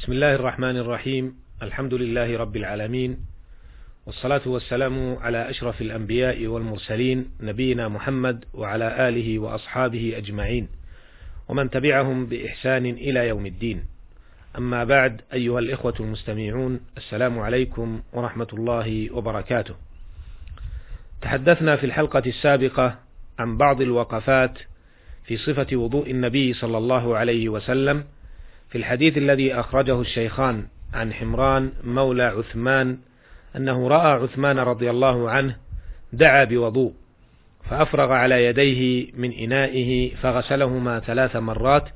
بسم الله الرحمن الرحيم. الحمد لله رب العالمين. والصلاة والسلام على أشرف الأنبياء والمرسلين نبينا محمد وعلى آله وأصحابه أجمعين. ومن تبعهم بإحسان إلى يوم الدين. أما بعد أيها الإخوة المستمعون السلام عليكم ورحمة الله وبركاته. تحدثنا في الحلقة السابقة عن بعض الوقفات في صفة وضوء النبي صلى الله عليه وسلم في الحديث الذي أخرجه الشيخان عن حمران مولى عثمان أنه رأى عثمان رضي الله عنه دعا بوضوء فأفرغ على يديه من إنائه فغسلهما ثلاث مرات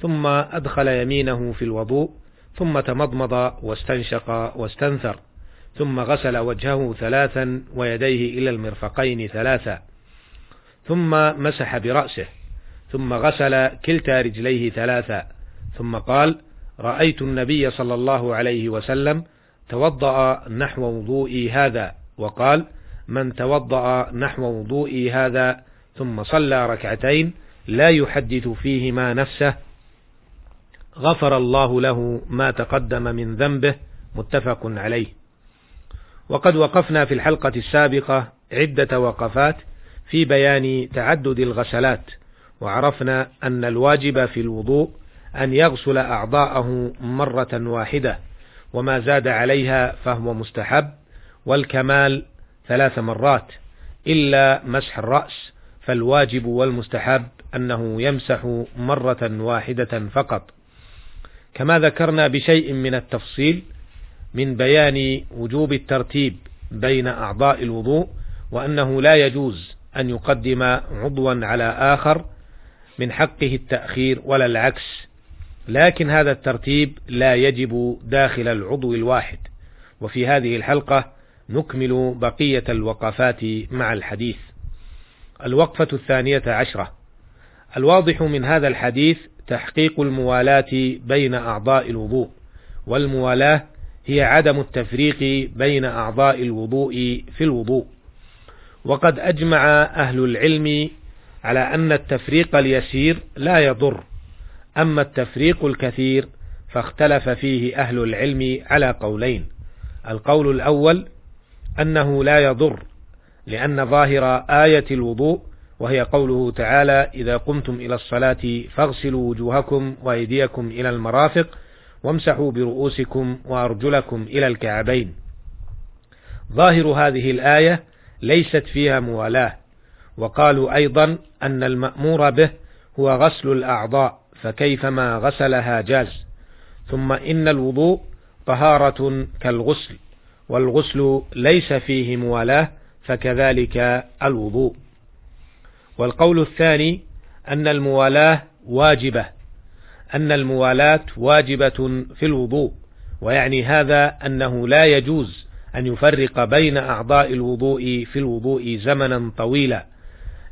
ثم أدخل يمينه في الوضوء ثم تمضمض واستنشق واستنثر ثم غسل وجهه ثلاثا ويديه إلى المرفقين ثلاثا ثم مسح برأسه ثم غسل كلتا رجليه ثلاثا. ثم قال رأيت النبي صلى الله عليه وسلم توضأ نحو وضوئي هذا وقال من توضأ نحو وضوئي هذا ثم صلى ركعتين لا يحدث فيهما نفسه غفر الله له ما تقدم من ذنبه متفق عليه. وقد وقفنا في الحلقة السابقة عدة وقفات في بيان تعدد الغسلات وعرفنا أن الواجب في الوضوء أن يغسل أعضاءه مرة واحدة وما زاد عليها فهو مستحب والكمال ثلاث مرات إلا مسح الرأس فالواجب والمستحب أنه يمسح مرة واحدة فقط. كما ذكرنا بشيء من التفصيل من بيان وجوب الترتيب بين أعضاء الوضوء وأنه لا يجوز أن يقدم عضوا على آخر من حقه التأخير ولا العكس. لكن هذا الترتيب لا يجب داخل العضو الواحد. وفي هذه الحلقة نكمل بقية الوقفات مع الحديث. الوقفة الثانية عشرة. الواضح من هذا الحديث تحقيق الموالاة بين أعضاء الوضوء والموالاة هي عدم التفريق بين أعضاء الوضوء في الوضوء. وقد أجمع أهل العلم على أن التفريق اليسير لا يضر. أما التفريق الكثير فاختلف فيه أهل العلم على قولين. القول الأول أنه لا يضر لأن ظاهر آية الوضوء وهي قوله تعالى إذا قمتم إلى الصلاة فاغسلوا وجوهكم وأيديكم إلى المرافق وامسحوا برؤوسكم وأرجلكم إلى الكعبين. ظاهر هذه الآية ليست فيها موالاة وقالوا أيضا أن المأمور به هو غسل الأعضاء فكيفما غسلها جاز. ثم إن الوضوء طهارة كالغسل والغسل ليس فيه موالاة فكذلك الوضوء. والقول الثاني أن الموالاة واجبة أن الموالاة واجبة في الوضوء ويعني هذا أنه لا يجوز أن يفرق بين أعضاء الوضوء في الوضوء زمنا طويلا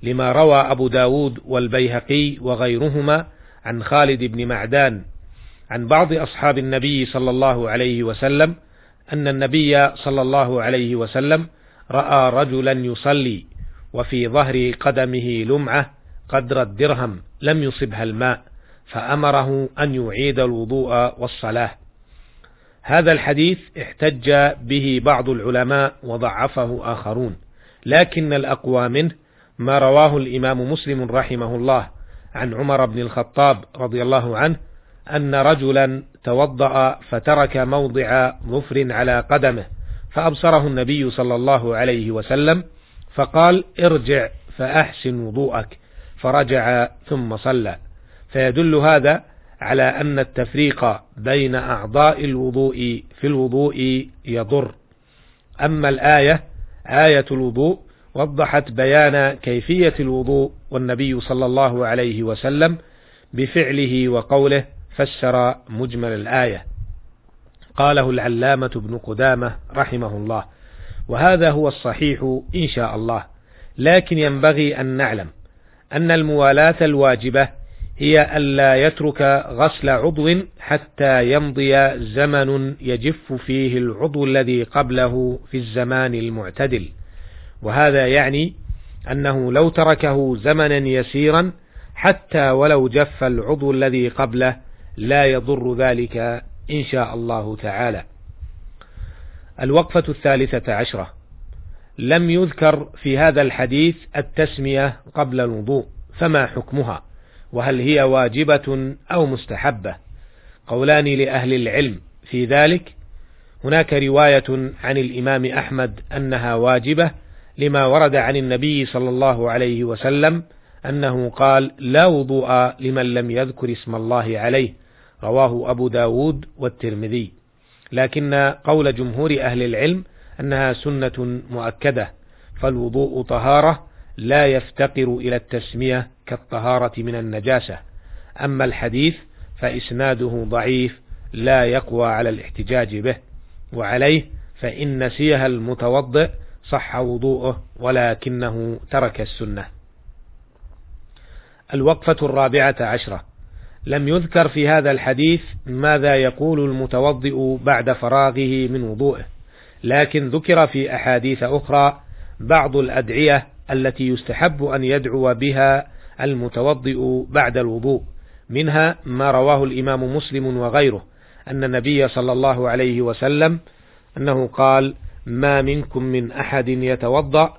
لما روى أبو داود والبيهقي وغيرهما عن خالد بن معدان عن بعض أصحاب النبي صلى الله عليه وسلم أن النبي صلى الله عليه وسلم رأى رجلا يصلي وفي ظهر قدمه لمعة قدر الدرهم لم يصبها الماء فأمره أن يعيد الوضوء والصلاة. هذا الحديث احتج به بعض العلماء وضعفه آخرون لكن الأقوى منه ما رواه الإمام مسلم رحمه الله عن عمر بن الخطاب رضي الله عنه أن رجلا توضأ فترك موضع ظفر على قدمه فأبصره النبي صلى الله عليه وسلم فقال ارجع فأحسن وضوءك. فرجع ثم صلى. فيدل هذا على أن التفريق بين أعضاء الوضوء في الوضوء يضر. أما الآية آية الوضوء وضحت بيان كيفية الوضوء والنبي صلى الله عليه وسلم بفعله وقوله فسر مجمل الآية. قاله العلامة ابن قدامة رحمه الله. وهذا هو الصحيح إن شاء الله. لكن ينبغي أن نعلم أن الموالاة الواجبة هي ألا يترك غسل عضو حتى يمضي زمن يجف فيه العضو الذي قبله في الزمان المعتدل. وهذا يعني أنه لو تركه زمنا يسيرا حتى ولو جف العضو الذي قبله لا يضر ذلك إن شاء الله تعالى. الوقفة الثالثة عشرة. لم يذكر في هذا الحديث التسمية قبل الوضوء فما حكمها؟ وهل هي واجبة أو مستحبة؟ قولان لأهل العلم في ذلك. هناك رواية عن الإمام أحمد أنها واجبة لما ورد عن النبي صلى الله عليه وسلم أنه قال لا وضوء لمن لم يذكر اسم الله عليه. رواه أبو داود والترمذي. لكن قول جمهور أهل العلم أنها سنة مؤكدة فالوضوء طهارة لا يفتقر إلى التسمية كالطهارة من النجاسة. أما الحديث فإسناده ضعيف لا يقوى على الاحتجاج به وعليه فإن نسيها المتوضئ صح وضوءه ولكنه ترك السنة. الوقفة الرابعة عشرة. لم يذكر في هذا الحديث ماذا يقول المتوضئ بعد فراغه من وضوءه لكن ذكر في أحاديث أخرى بعض الأدعية التي يستحب أن يدعو بها المتوضئ بعد الوضوء منها ما رواه الإمام مسلم وغيره أن النبي صلى الله عليه وسلم أنه قال ما منكم من أحد يتوضأ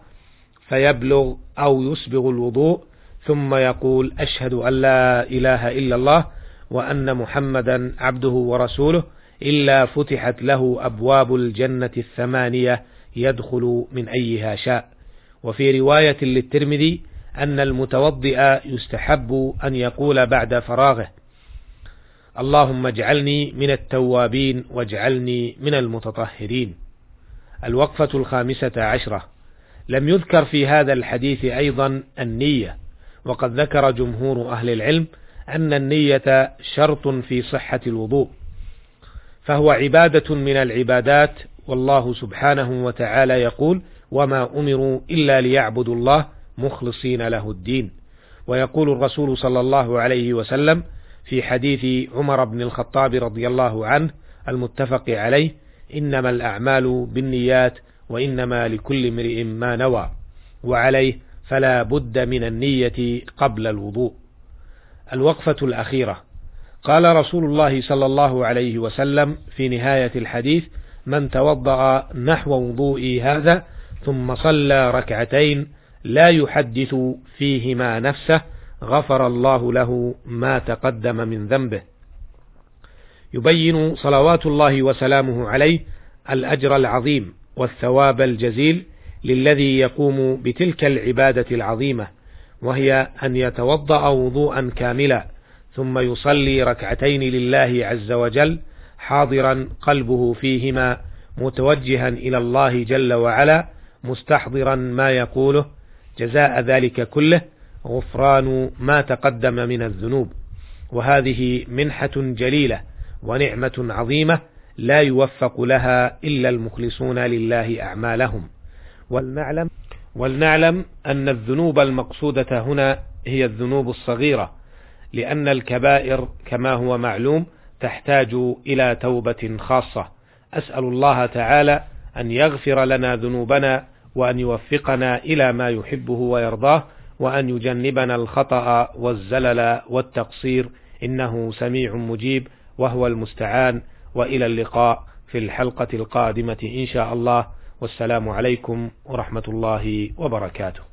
فيبلغ أو يسبغ الوضوء ثم يقول أشهد أن لا إله إلا الله وأن محمدا عبده ورسوله إلا فتحت له أبواب الجنة الثمانية يدخل من أيها شاء. وفي رواية للترمذي أن المتوضئ يستحب أن يقول بعد فراغه. اللهم اجعلني من التوابين واجعلني من المتطهرين. الوقفة الخامسة عشرة. لم يذكر في هذا الحديث أيضا النية وقد ذكر جمهور أهل العلم أن النية شرط في صحة الوضوء فهو عبادة من العبادات والله سبحانه وتعالى يقول وما أمروا إلا ليعبدوا الله مخلصين له الدين ويقول الرسول صلى الله عليه وسلم في حديث عمر بن الخطاب رضي الله عنه المتفق عليه إنما الأعمال بالنيات وإنما لكل امرئ ما نوى وعليه فلا بد من النية قبل الوضوء. الوقفة الأخيرة. قال رسول الله صلى الله عليه وسلم في نهاية الحديث من توضأ نحو وضوئي هذا ثم صلى ركعتين لا يحدث فيهما نفسه غفر الله له ما تقدم من ذنبه. يبين صلوات الله وسلامه عليه الأجر العظيم والثواب الجزيل للذي يقوم بتلك العبادة العظيمة وهي أن يتوضأ وضوءا كاملا ثم يصلي ركعتين لله عز وجل حاضرا قلبه فيهما متوجها إلى الله جل وعلا مستحضرا ما يقوله جزاء ذلك كله غفران ما تقدم من الذنوب. وهذه منحة جليلة ونعمة عظيمة لا يوفق لها إلا المخلصون لله أعمالهم. ولنعلم ولنعلم أن الذنوب المقصودة هنا هي الذنوب الصغيرة لأن الكبائر كما هو معلوم تحتاج إلى توبة خاصة. أسأل الله تعالى أن يغفر لنا ذنوبنا وأن يوفقنا إلى ما يحبه ويرضاه وأن يجنبنا الخطأ والزلل والتقصير. إنه سميع مجيب. وهو المستعان وإلى اللقاء في الحلقة القادمة إن شاء الله. والسلام عليكم ورحمة الله وبركاته.